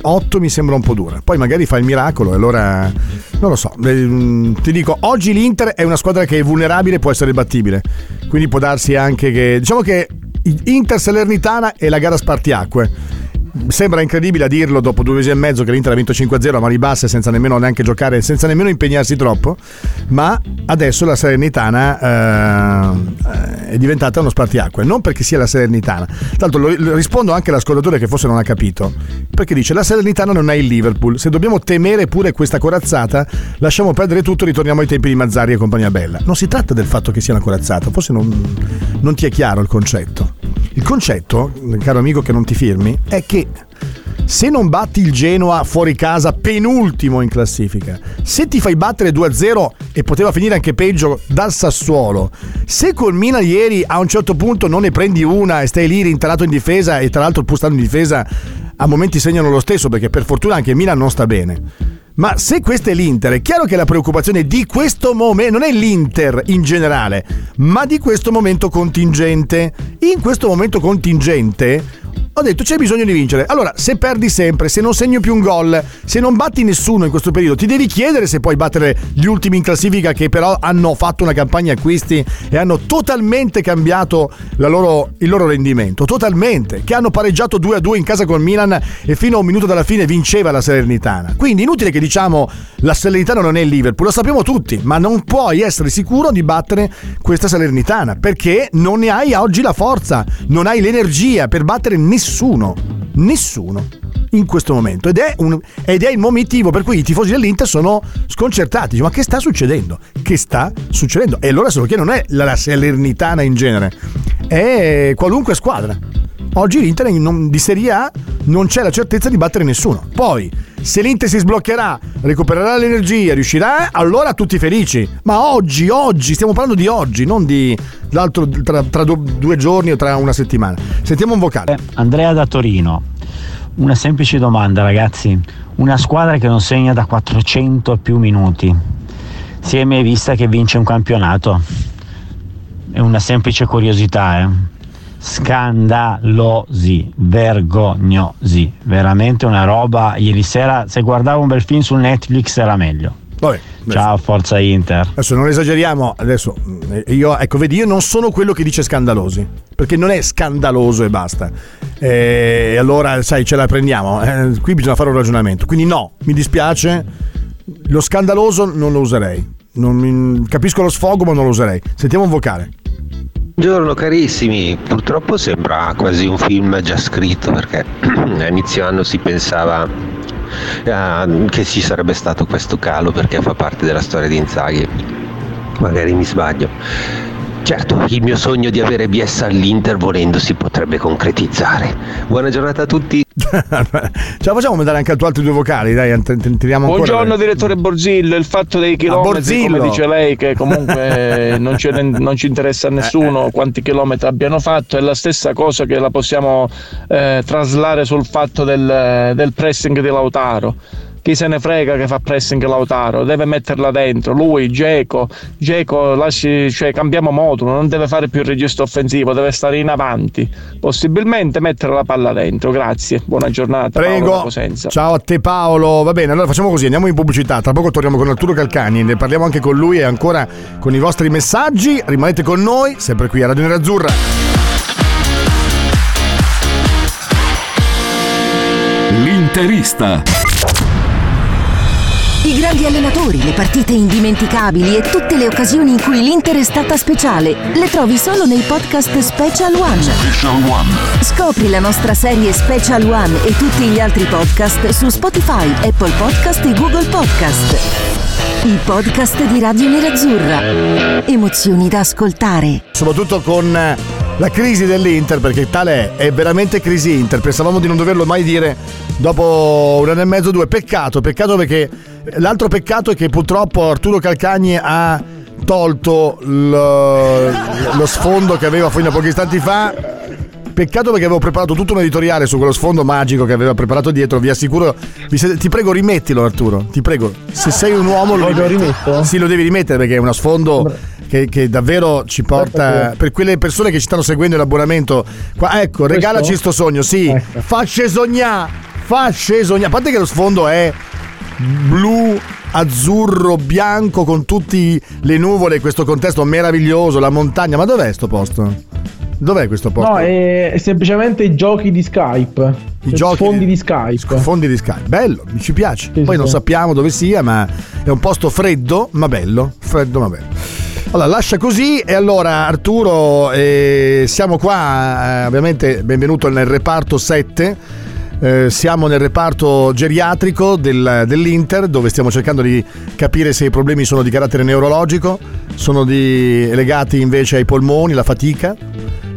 8 mi sembra un po' dura. Poi magari fa il miracolo e allora non lo so. Eh, ti dico, oggi l'Inter è una squadra che è vulnerabile, può essere battibile. Quindi può darsi anche che diciamo che Inter Salernitana è la gara spartiacque sembra incredibile a dirlo dopo due mesi e mezzo che l'Inter ha vinto 5-0 a mani basse senza nemmeno neanche giocare, senza nemmeno impegnarsi troppo, ma adesso la Salernitana eh, è diventata uno spartiacque, non perché sia la Salernitana. Tanto lo, lo rispondo anche all'ascoltatore che forse non ha capito, perché dice la Salernitana non è il Liverpool, se dobbiamo temere pure questa corazzata, lasciamo perdere tutto e ritorniamo ai tempi di Mazzari e compagnia bella. Non si tratta del fatto che sia una corazzata, forse non, non ti è chiaro il concetto. Il concetto, caro amico che non ti firmi, è che se non batti il Genoa fuori casa penultimo in classifica, se ti fai battere 2-0 e poteva finire anche peggio dal Sassuolo, se col Milan ieri a un certo punto non ne prendi una e stai lì rintanato in difesa e tra l'altro pur stando in difesa a momenti segnano lo stesso perché per fortuna anche Milan non sta bene. Ma se questo è l'Inter, è chiaro che la preoccupazione di questo momento non è l'Inter in generale, ma di questo momento contingente. In questo momento contingente ho detto c'è bisogno di vincere. Allora, se perdi sempre, se non segni più un gol, se non batti nessuno in questo periodo, ti devi chiedere se puoi battere gli ultimi in classifica che però hanno fatto una campagna acquisti e hanno totalmente cambiato loro, il loro rendimento. Totalmente. Che hanno pareggiato 2-2 in casa con Milan e fino a un minuto dalla fine vinceva la Salernitana. Quindi inutile che diciamo la Salernitana non è il Liverpool, lo sappiamo tutti, ma non puoi essere sicuro di battere questa Salernitana perché non ne hai oggi la forza, non hai l'energia per battere nessuno nessuno, in questo momento ed è, un, ed è, il motivo per cui i tifosi dell'Inter sono sconcertati. Ma che sta succedendo? Che sta succedendo? E allora se lo chiedo non è la Salernitana in genere, è qualunque squadra. Oggi l'Inter non, di Serie A non c'è la certezza di battere nessuno. Poi, se l'Inter si sbloccherà, recupererà l'energia, riuscirà, allora tutti felici. Ma oggi, oggi, stiamo parlando di oggi, non di tra, tra due giorni o tra una settimana. Sentiamo un vocale. Eh, Andrea da Torino. Una semplice domanda, ragazzi. Una squadra che non segna da 400 più minuti. Si è mai vista che vince un campionato? È una semplice curiosità, eh scandalosi, vergognosi, veramente una roba. Ieri sera, se guardavo un bel film su Netflix era meglio. Vabbè, Ciao, forza Inter. Adesso non esageriamo, adesso eh, io, ecco, vedi, io non sono quello che dice scandalosi, perché non è scandaloso e basta. Eh, e allora, sai, ce la prendiamo. Eh, qui bisogna fare un ragionamento. Quindi no, mi dispiace, lo scandaloso non lo userei. Non capisco lo sfogo, ma non lo userei. Sentiamo un vocale. Buongiorno carissimi, purtroppo sembra quasi un film già scritto perché a inizio anno si pensava uh, che ci sarebbe stato questo calo perché fa parte della storia di Inzaghi, magari mi sbaglio. Certo, il mio sogno di avere BS all'Inter volendo si potrebbe concretizzare. Buona giornata a tutti. Ce la facciamo mandare anche altri due vocali, dai, tiriamo ancora. Buongiorno direttore Borzillo, il fatto dei chilometri, come dice lei, che comunque non, ci, non, ci, interessa a nessuno quanti chilometri abbiano fatto, è la stessa cosa che la possiamo eh, traslare sul fatto del, del pressing di Lautaro chi se ne frega che fa pressing Lautaro, deve metterla dentro, lui, Geco, Geco lasci, cioè, cambiamo modulo, non deve fare più il registro offensivo, deve stare in avanti, possibilmente mettere la palla dentro, grazie, buona giornata. Prego, ciao a te Paolo, va bene, allora facciamo così, andiamo in pubblicità, tra poco torniamo con Arturo Calcani, ne parliamo anche con lui e ancora con i vostri messaggi, rimanete con noi, sempre qui a Radio Nerazzurra. L'interista. I grandi allenatori, le partite indimenticabili e tutte le occasioni in cui l'Inter è stata speciale le trovi solo nei podcast Special One. Special One. Scopri la nostra serie Special One e tutti gli altri podcast su Spotify, Apple Podcast e Google Podcast. I podcast di Radio Nerazzurra. Emozioni da ascoltare. Soprattutto con eh, la crisi dell'Inter, perché tale è, è veramente crisi Inter. Pensavamo di non doverlo mai dire dopo un anno e mezzo, due. Peccato, peccato perché l'altro peccato è che purtroppo Arturo Calcagni ha tolto lo, lo sfondo che aveva fino a pochi istanti fa. Peccato perché avevo preparato tutto un editoriale su quello sfondo magico che aveva preparato dietro. Vi assicuro, vi siete- ti prego, rimettilo, Arturo. Ti prego, se sei un uomo, lo, Lo rimetto? Sì, lo devi rimettere perché è uno sfondo che, che davvero ci porta. Per quelle persone che ci stanno seguendo in abbonamento, qua, ecco, regalaci sto sogno. Sì, facce sognare, facce sognare. A parte che lo sfondo è blu, azzurro, bianco con tutte le nuvole, questo contesto meraviglioso, la montagna. Ma dov'è sto posto? Dov'è questo posto? No, è, semplicemente i giochi di Skype. I Cioè, giochi- Fondi di Skype. Fondi di Skype, bello, mi ci piace. Poi non sì. sappiamo dove sia, ma è un posto freddo, ma bello. Freddo, ma bello. Allora, lascia così e allora Arturo, eh, siamo qua, eh, ovviamente benvenuto nel reparto 7. Eh, siamo nel reparto geriatrico del- dell'Inter dove stiamo cercando di capire se i problemi sono di carattere neurologico, sono di- legati invece ai polmoni, la fatica,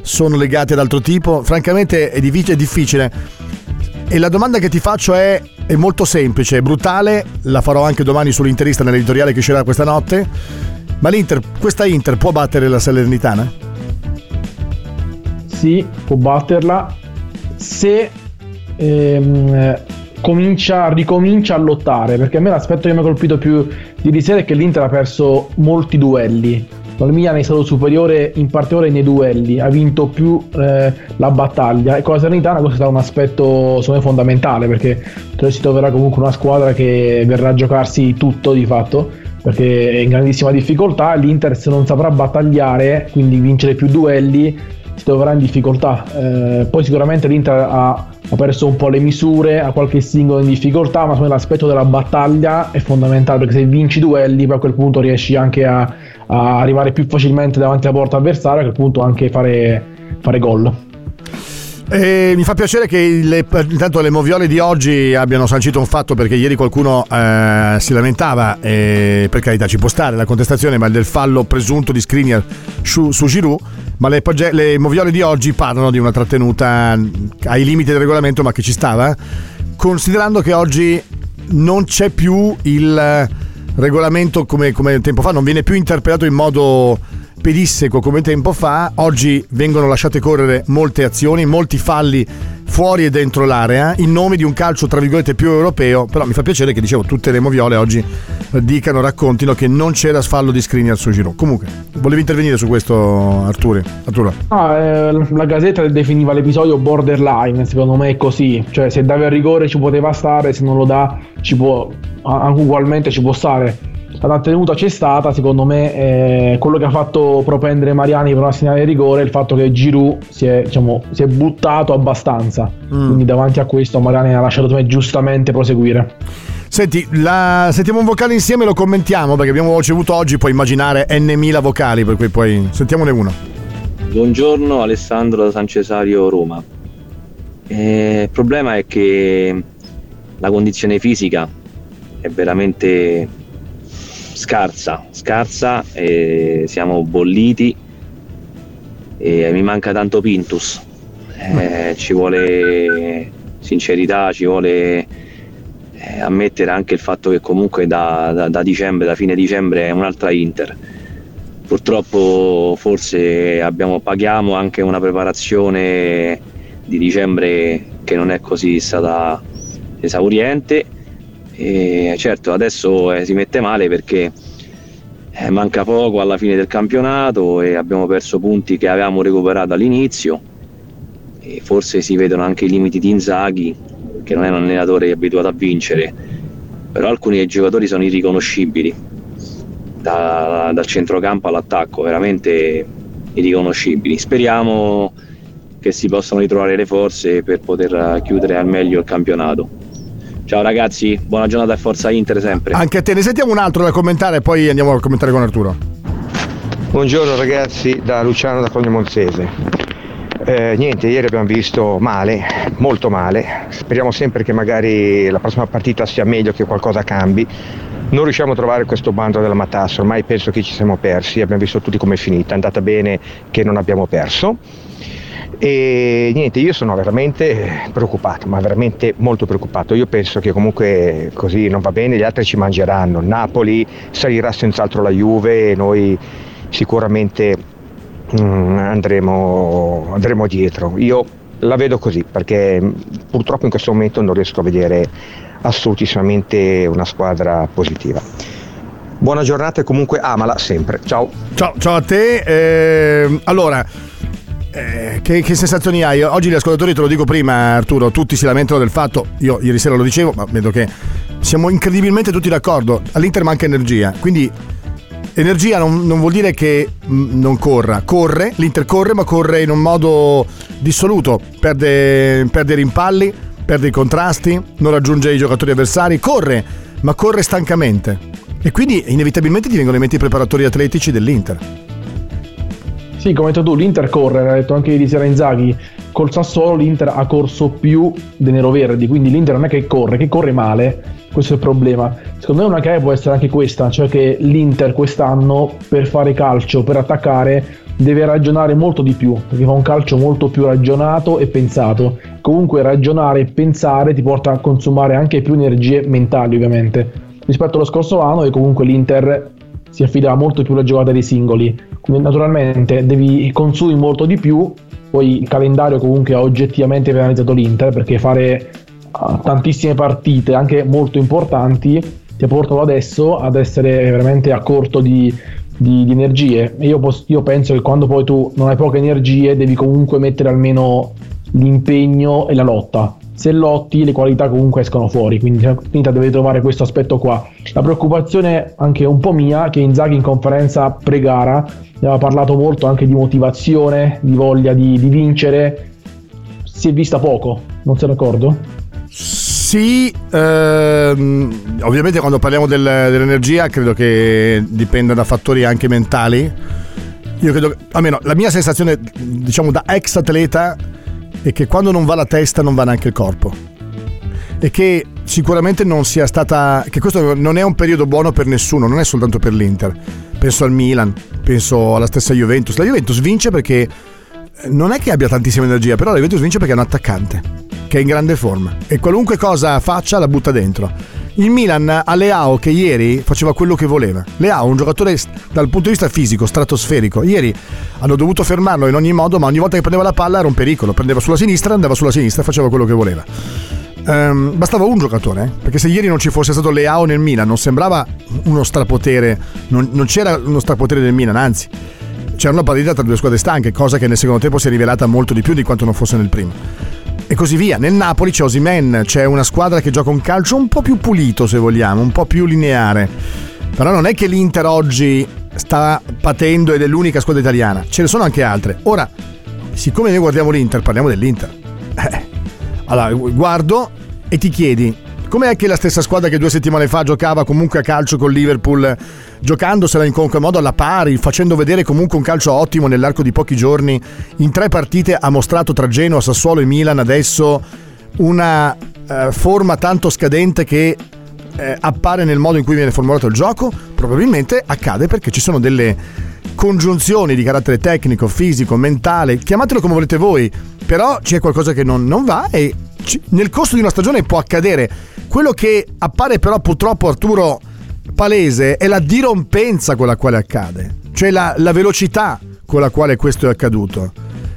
sono legati ad altro tipo. Francamente è difficile. È difficile. E la domanda che ti faccio è, è molto semplice, è brutale, la farò anche domani sull'Interista nell'editoriale che uscirà questa notte. Ma l'Inter, questa Inter può battere la Salernitana? Sì, può batterla se ehm, comincia, ricomincia a lottare. Perché a me l'aspetto che mi ha colpito più ieri sera è che l'Inter ha perso molti duelli. Il Milan è stato superiore in particolare nei duelli, ha vinto più eh, la battaglia e con la Salernitana questo è un aspetto me fondamentale perché si troverà comunque una squadra che verrà a giocarsi tutto di fatto perché è in grandissima difficoltà l'Inter se non saprà battagliare quindi vincere più duelli si troverà in difficoltà. Eh, poi sicuramente l'Inter ha, ha perso un po' le misure ha qualche singolo in difficoltà ma l'aspetto della battaglia è fondamentale perché se vinci i duelli poi a quel punto riesci anche a, a arrivare più facilmente davanti alla porta avversaria a quel punto anche fare, fare gol. E mi fa piacere che le, intanto le moviole di oggi abbiano sancito un fatto perché ieri qualcuno eh, si lamentava, e per carità ci può stare la contestazione, ma del fallo presunto di Skriniar su, su Giroud, ma le, pogge- le moviole di oggi parlano di una trattenuta ai limiti del regolamento ma che ci stava, considerando che oggi non c'è più il regolamento come, come tempo fa, non viene più interpretato in modo pedissequo come tempo fa, oggi vengono lasciate correre molte azioni, molti falli fuori e dentro l'area in nome di un calcio tra virgolette più europeo, però mi fa piacere che dicevo tutte le moviole oggi dicano, raccontino che non c'era sfallo di Skriniar su Giro. Comunque, volevi intervenire su questo? Arturo? Ah, eh, la Gazzetta definiva l'episodio borderline, secondo me è così, cioè se dava il rigore ci poteva stare, se non lo dà ci può, ugualmente ci può stare. La trattenuta c'è stata, secondo me eh, quello che ha fatto propendere Mariani per una segnale di rigore è il fatto che Giroud si è, diciamo, si è buttato abbastanza, quindi davanti a questo Mariani ha lasciato me giustamente proseguire. Senti, la... sentiamo un vocale insieme e lo commentiamo perché abbiamo ricevuto oggi, puoi immaginare N.000 vocali, per cui poi sentiamone uno. Buongiorno Alessandro da San Cesario Roma. Eh, il problema è che la condizione fisica è veramente scarsa, scarsa e siamo bolliti e mi manca tanto Pintus. Eh, ci vuole sincerità, ci vuole eh, ammettere anche il fatto che comunque da, da- da dicembre, da fine dicembre è un'altra Inter. Purtroppo forse abbiamo, paghiamo anche una preparazione di dicembre che non è così stata esauriente E certo, adesso eh, si mette male perché eh, manca poco alla fine del campionato e abbiamo perso punti che avevamo recuperato all'inizio. E forse si vedono anche i limiti di Inzaghi che non è un allenatore abituato a vincere. Però alcuni dei giocatori sono irriconoscibili. Da- dal centrocampo all'attacco veramente irriconoscibili. Speriamo che si possano ritrovare le forze per poter eh, chiudere al meglio il campionato ciao ragazzi buona giornata e forza Inter sempre Anche a te, ne sentiamo un altro da commentare e poi andiamo a commentare con Arturo. Buongiorno ragazzi, da Luciano da Fogno Monzese. Eh, niente, ieri abbiamo visto male, molto male. Speriamo sempre che magari la prossima partita sia meglio, che qualcosa cambi. Non riusciamo a trovare questo bando della Matassa, ormai penso che ci siamo persi, abbiamo visto tutti come è finita, è andata bene che non abbiamo perso. E niente, io sono veramente preoccupato, ma veramente molto preoccupato. Io penso che comunque così non va bene, gli altri ci mangeranno. Napoli salirà senz'altro la Juve e noi sicuramente mm, andremo, andremo dietro. Io la vedo così perché mm, purtroppo in questo momento non riesco a vedere assolutissimamente una squadra positiva. Buona giornata e comunque amala sempre. Ciao. Ciao, ciao a te. Ehm, allora, eh, che, che sensazioni hai? Oggi gli ascoltatori, te lo dico prima Arturo, tutti si lamentano del fatto, io ieri sera lo dicevo, ma vedo che siamo incredibilmente tutti d'accordo, all'Inter manca energia, quindi energia non, non vuol dire che mm, non corra, corre, l'Inter corre ma corre in un modo dissoluto, perde, perde rimpalli, perde i contrasti, non raggiunge i giocatori avversari, corre, ma corre stancamente. E quindi inevitabilmente ti vengono in mente i preparatori atletici dell'Inter. Sì, come hai detto tu, l'Inter corre, l'ha detto anche ieri sera Inzaghi, col Sassuolo l'Inter ha corso più dei neroverdi, quindi l'Inter non è che corre, che corre male, questo è il problema. Secondo me una chiave può essere anche questa, cioè che l'Inter quest'anno per fare calcio, per attaccare, deve ragionare molto di più, perché fa un calcio molto più ragionato e pensato. Comunque ragionare e pensare ti porta a consumare anche più energie mentali ovviamente, rispetto allo scorso anno e comunque l'Inter si affidava molto più alla giocata dei singoli. Naturalmente devi consumi molto di più, poi il calendario comunque ha oggettivamente penalizzato l'Inter perché fare ah, tantissime partite, anche molto importanti, ti ha portato adesso ad essere veramente a corto di, di- di energie. E io, pos- io penso che quando poi tu non hai poche energie devi comunque mettere almeno l'impegno e la lotta. Se lotti le qualità comunque escono fuori, quindi l'Inter deve trovare questo aspetto qua. La preoccupazione anche un po' mia che Inzaghi in conferenza pre-gara aveva parlato molto anche di motivazione, di voglia di, di vincere, si è vista poco, non sei d'accordo? Sì, ehm, ovviamente quando parliamo del- dell'energia credo che dipenda da fattori anche mentali. Io credo, almeno la mia sensazione, diciamo da ex atleta, è che quando non va la testa non va neanche il corpo. E che sicuramente non sia stata. che questo non è un periodo buono per nessuno, non è soltanto per l'Inter. Penso al Milan, penso alla stessa Juventus. La Juventus vince perché eh, non è che abbia tantissima energia, però la Juventus vince perché è un attaccante che è in grande forma e qualunque cosa faccia la butta dentro. Il Milan ha Leao che ieri faceva quello che voleva. Leao è un giocatore dal punto di vista fisico stratosferico. Ieri hanno dovuto fermarlo in ogni modo, ma ogni volta che prendeva la palla era un pericolo. Prendeva sulla sinistra, andava sulla sinistra e faceva quello che voleva. Ehm, bastava un giocatore, eh? perché se ieri non ci fosse stato Leao nel Milan non sembrava uno strapotere, non, non c'era uno strapotere del Milan, anzi c'era una partita tra due squadre stanche, cosa che nel secondo tempo si è rivelata molto di più di quanto non fosse nel primo. E così via. Nel Napoli c'è Osimen, c'è una squadra che gioca un calcio un po' più pulito, se vogliamo, un po' più lineare. Però non è che l'Inter oggi sta patendo ed è l'unica squadra italiana, ce ne sono anche altre. Ora, siccome noi guardiamo l'Inter, parliamo dell'Inter. Eh, allora, guardo e ti chiedi, com'è che la stessa squadra che due settimane fa giocava comunque a calcio con Liverpool, giocandosela in qualche modo alla pari, facendo vedere comunque un calcio ottimo nell'arco di pochi giorni, in tre partite ha mostrato tra Genoa, Sassuolo e Milan adesso una eh, forma tanto scadente che eh, appare nel modo in cui viene formulato il gioco? Probabilmente accade perché ci sono delle congiunzioni di carattere tecnico, fisico, mentale, chiamatelo come volete voi, però c'è qualcosa che non, non va e ci- nel corso di una stagione può accadere. Quello che appare però purtroppo Arturo palese è la dirompenza con la quale accade, cioè la, la velocità con la quale questo è accaduto.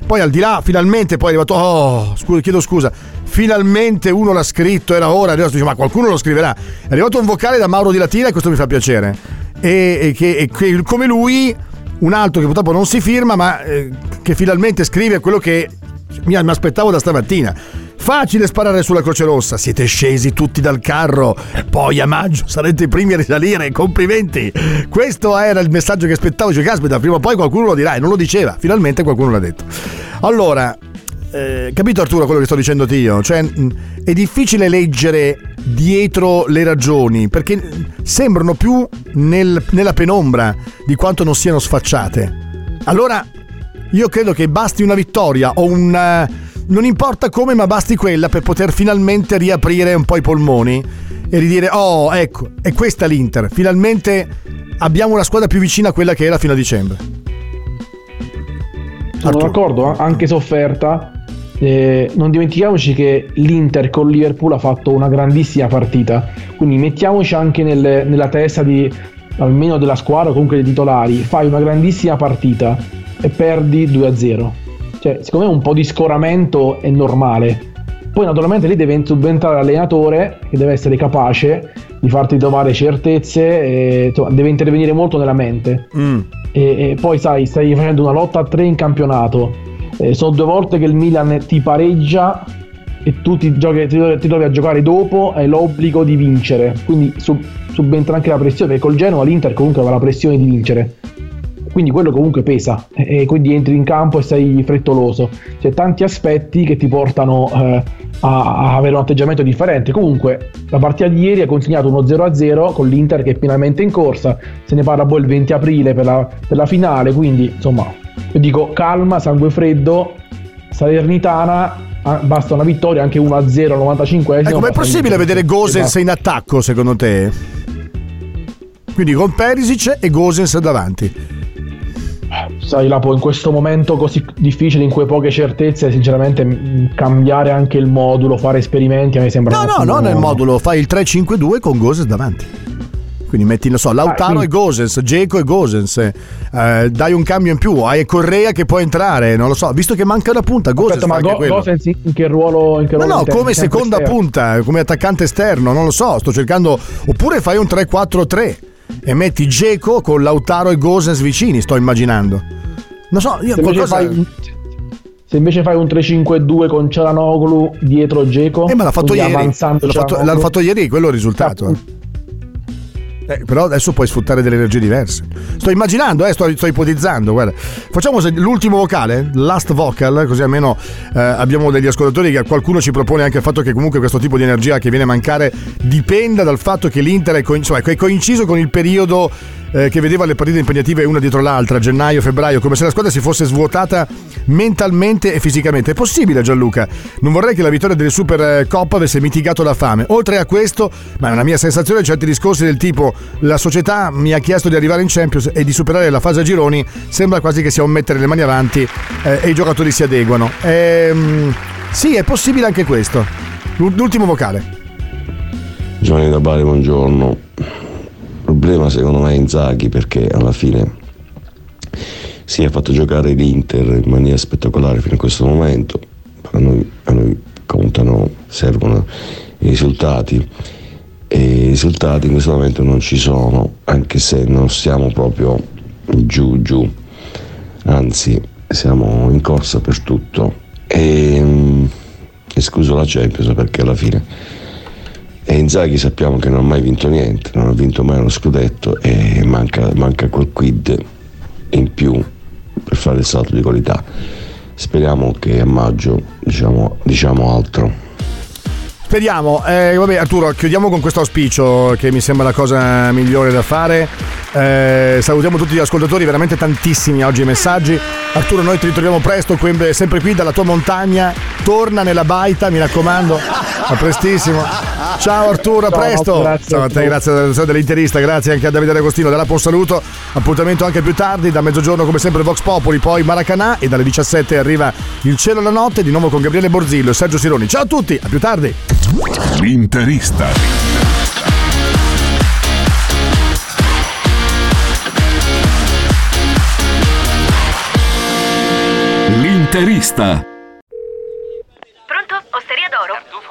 poi al di là, finalmente poi è arrivato, oh, scusa, chiedo scusa, finalmente uno l'ha scritto, era ora, adesso dice, ma qualcuno lo scriverà. È arrivato un vocale da Mauro Di Latina e questo mi fa piacere. E, e che, e che come lui, un altro che purtroppo non si firma, ma eh, che finalmente scrive quello che mi, aspettavo da stamattina. Facile sparare sulla Croce Rossa, siete scesi tutti dal carro, poi a maggio sarete i primi a risalire, complimenti. Questo era il messaggio che aspettavo, cioè caspita, prima o poi qualcuno lo dirà e non lo diceva, finalmente qualcuno l'ha detto. Allora, eh, capito Arturo quello che sto dicendo io? Cioè, è difficile leggere dietro le ragioni perché sembrano più nel- nella penombra di quanto non siano sfacciate. Allora, io credo che basti una vittoria o un... eh, non importa come, ma basti quella per poter finalmente riaprire un po' i polmoni e ridire, oh, ecco, è questa l'Inter. Finalmente abbiamo una squadra più vicina a quella che era fino a dicembre. Sono d'accordo, eh, anche sofferta. Eh, non dimentichiamoci che l'Inter con Liverpool ha fatto una grandissima partita, quindi mettiamoci anche nel- nella testa di almeno della squadra o comunque dei titolari, fai una grandissima partita e perdi 2-0. Cioè, secondo me un po' di scoramento è normale. Poi naturalmente lì deve subentrare l'allenatore che deve essere capace di farti trovare certezze, e, insomma, deve intervenire molto nella mente. E, e poi sai, stai facendo una lotta a tre in campionato. Eh, sono due volte che il Milan ti pareggia e tu ti, giochi, ti, ti trovi a giocare dopo, hai l'obbligo di vincere. Quindi sub- subentra anche la pressione, perché col Genoa l'Inter comunque aveva la pressione di vincere. Quindi quello comunque pesa e quindi entri in campo e sei frettoloso. C'è tanti aspetti che ti portano eh, a, a avere un atteggiamento differente. Comunque la partita di ieri ha consegnato uno 0-0 con l'Inter che è finalmente in corsa. Se ne parla poi il 20 aprile per la, per la finale, quindi insomma io dico calma, sangue freddo, Salernitana, ah, basta una vittoria anche 1-0 al 95 Ecco, ma è possibile vedere Gosens in attacco secondo te? Quindi con Perisic e Gosens davanti. Sai Lapo in questo momento così difficile in cui poche certezze sinceramente cambiare anche il modulo fare esperimenti a me sembra No, no, non nel modulo, fai il 3-5-2 con Gosens davanti. Quindi metti, non so, Lautaro Ah, e Gosens, Geco e Gosens, eh, dai un cambio in più, hai Correa che può entrare, non lo so, visto che manca una punta, Gosens Aspetta, ma Go-. Gosens in che ruolo in che No, ruolo no, intende? come seconda esterno? punta, come attaccante esterno, non lo so, sto cercando. Oppure fai un 3-4-3 e metti Geco con Lautaro e Gosens vicini, sto immaginando. Non so, io se invece, qualcosa. fai, se invece fai un 3-5-2 con Cialanoglu dietro Geco Eh, ma l'ha fatto ieri. L'hanno fatto, l'hanno fatto ieri, quello è il risultato. eh. Eh, però adesso puoi sfruttare delle energie diverse. Sto immaginando, eh, sto, sto ipotizzando. Guarda. Facciamo l'ultimo vocale, last vocal, così almeno eh, abbiamo degli ascoltatori che qualcuno ci propone anche il fatto che comunque questo tipo di energia che viene a mancare dipenda dal fatto che l'Inter è, co- insomma, è coinciso con il periodo eh, che vedeva le partite impegnative una dietro l'altra, gennaio, febbraio, come se la squadra si fosse svuotata mentalmente e fisicamente. È possibile Gianluca? Non vorrei che la vittoria delle Super eh, avesse mitigato la fame. Oltre a questo, ma è una mia sensazione, certi discorsi del tipo la società mi ha chiesto di arrivare in Champions e di superare la fase a gironi, sembra quasi che sia un mettere le mani avanti eh, e i giocatori si adeguano. Ehm, sì, è possibile anche questo. L'u- L'ultimo vocale. Giovanni da Bari, buongiorno. Problema secondo me è Inzaghi perché alla fine si è fatto giocare l'Inter in maniera spettacolare fino a questo momento. A noi, a noi contano, servono i risultati e i risultati in questo momento non ci sono, anche se non siamo proprio giù giù, anzi siamo in corsa per tutto. E, mm, escluso la Champions perché alla fine e Inzaghi sappiamo che non ha mai vinto niente, non ha vinto mai uno scudetto e manca, manca quel quid in più per fare il salto di qualità. Speriamo che a maggio diciamo, diciamo altro. Speriamo. Eh, vabbè, Arturo, chiudiamo con questo auspicio che mi sembra la cosa migliore da fare. Eh, salutiamo tutti gli ascoltatori, veramente tantissimi oggi i messaggi. Arturo, noi ti ritroviamo presto, sempre qui dalla tua montagna. Torna nella baita, mi raccomando. A prestissimo. Ciao Arturo, a presto. grazie. Ciao a te, grazie alla redazione dell'Interista, grazie anche a Davide Agostino. Da Lapo un saluto. Appuntamento anche più tardi, da mezzogiorno come sempre Vox Popoli, poi Maracanà e dalle 17 arriva Il cielo e la notte, di nuovo con Gabriele Borzillo e Sergio Sironi. Ciao a tutti, a più tardi. L'interista. L'interista. Pronto? Osteria d'oro? Tartufo